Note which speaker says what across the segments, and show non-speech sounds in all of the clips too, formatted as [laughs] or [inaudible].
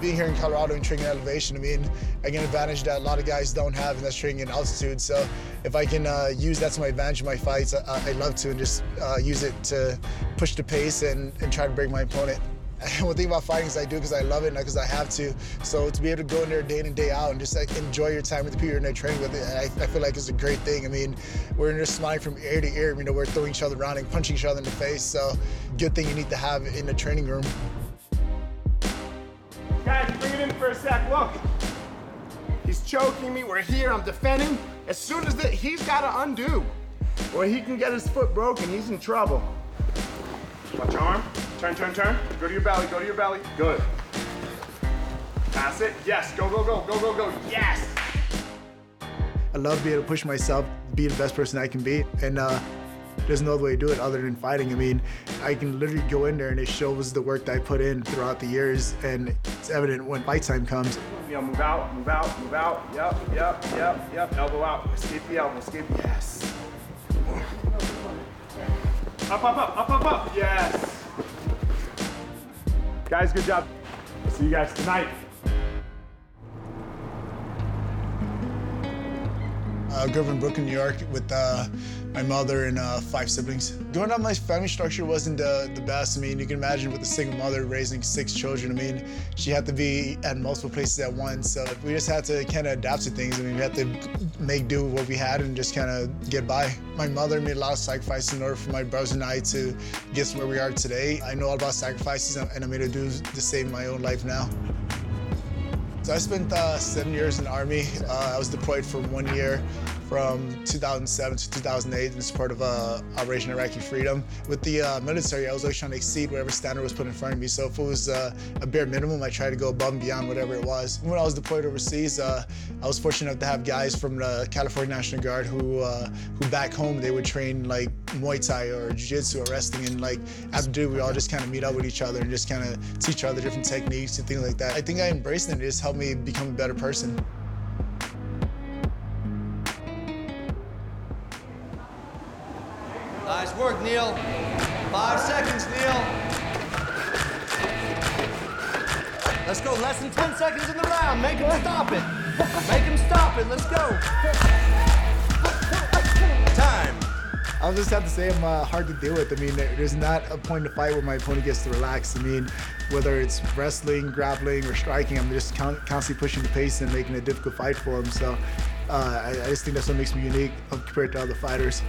Speaker 1: being here in Colorado and training elevation, I mean, I get an advantage that a lot of guys don't have, and that's training in altitude. So if I can uh, use that to my advantage in my fights, I, I love to, and just uh, use it to push the pace and, and try to break my opponent. [laughs] One thing about fighting is I do because I love it, not because I have to. So to be able to go in there day in and day out and just like enjoy your time with the people you're in there training with, I, I feel like it's a great thing. I mean, we're there smiling from ear to ear. You know, we're throwing each other around and punching each other in the face. So good thing you need to have in the training room.
Speaker 2: Guys, bring it in for a sec. Look, he's choking me. We're here. I'm defending. As soon as the, he's got to undo, or he can get his foot broken. He's in trouble. Watch your arm. Turn, turn, turn. Go to your belly. Go to your belly. Good. Pass it. Yes. Go, go, go, go, go, go. Yes.
Speaker 1: I love being able to push myself, be the best person I can be, and uh, there's no other way to do it other than fighting. I mean, I can literally go in there and it shows the work that I put in throughout the years, and it's evident when fight time comes.
Speaker 2: You know, move out, move out, move out. Yep, yep, yep, yep. Elbow out. Escape the elbow. Escape. Yes. Up, up, up, up, up, up. Yes. Guys, good job. See you guys tonight.
Speaker 1: I grew up in Brooklyn, New York with uh, my mother and uh, five siblings. Growing up, my family structure wasn't the, the best. I mean, you can imagine with a single mother raising six children. I mean, she had to be at multiple places at once. So we just had to kind of adapt to things. I mean, we had to make do with what we had and just kind of get by. My mother made a lot of sacrifices in order for my brothers and I to get to where we are today. I know all about sacrifices and I'm going to do the same in my own life now. So I spent uh, seven years in the Army. Uh, I was deployed for one year from 2007 to 2008 in support of uh, Operation Iraqi Freedom. With the uh, military, I was always trying to exceed whatever standard was put in front of me. So if it was uh, a bare minimum, I tried to go above and beyond whatever it was. When I was deployed overseas, uh, I was fortunate enough to have guys from the California National Guard who, uh, who back home, they would train like Muay Thai or Jiu-Jitsu or wrestling. And like after duty, we all just kind of meet up with each other and just kind of teach each other different techniques and things like that. I think I embraced it it just helped me become a better person.
Speaker 3: Nice work, Neil. Five seconds, Neil. Let's go. Less than 10 seconds in the round. Make him stop it. Make him stop it. Let's go. Time.
Speaker 1: I'll just have to say I'm uh, hard to deal with. I mean, there's not a point in the fight where my opponent gets to relax. I mean, whether it's wrestling, grappling, or striking, I'm just constantly pushing the pace and making a difficult fight for him. So uh, I, I just think that's what makes me unique compared to other fighters.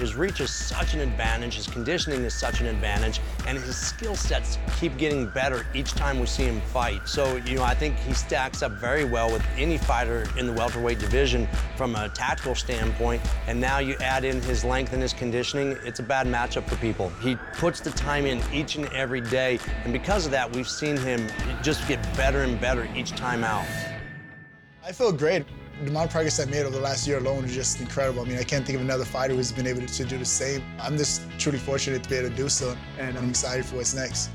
Speaker 4: His reach is such an advantage, his conditioning is such an advantage, and his skill sets keep getting better each time we see him fight. So, you know, I think he stacks up very well with any fighter in the welterweight division from a tactical standpoint. And now you add in his length and his conditioning, it's a bad matchup for people. He puts the time in each and every day, and because of that, we've seen him just get better and better each time out.
Speaker 1: I feel great. The amount of progress I made over the last year alone is just incredible. I mean, I can't think of another fighter who's been able to do the same. I'm just truly fortunate to be able to do so, and I'm excited for what's next.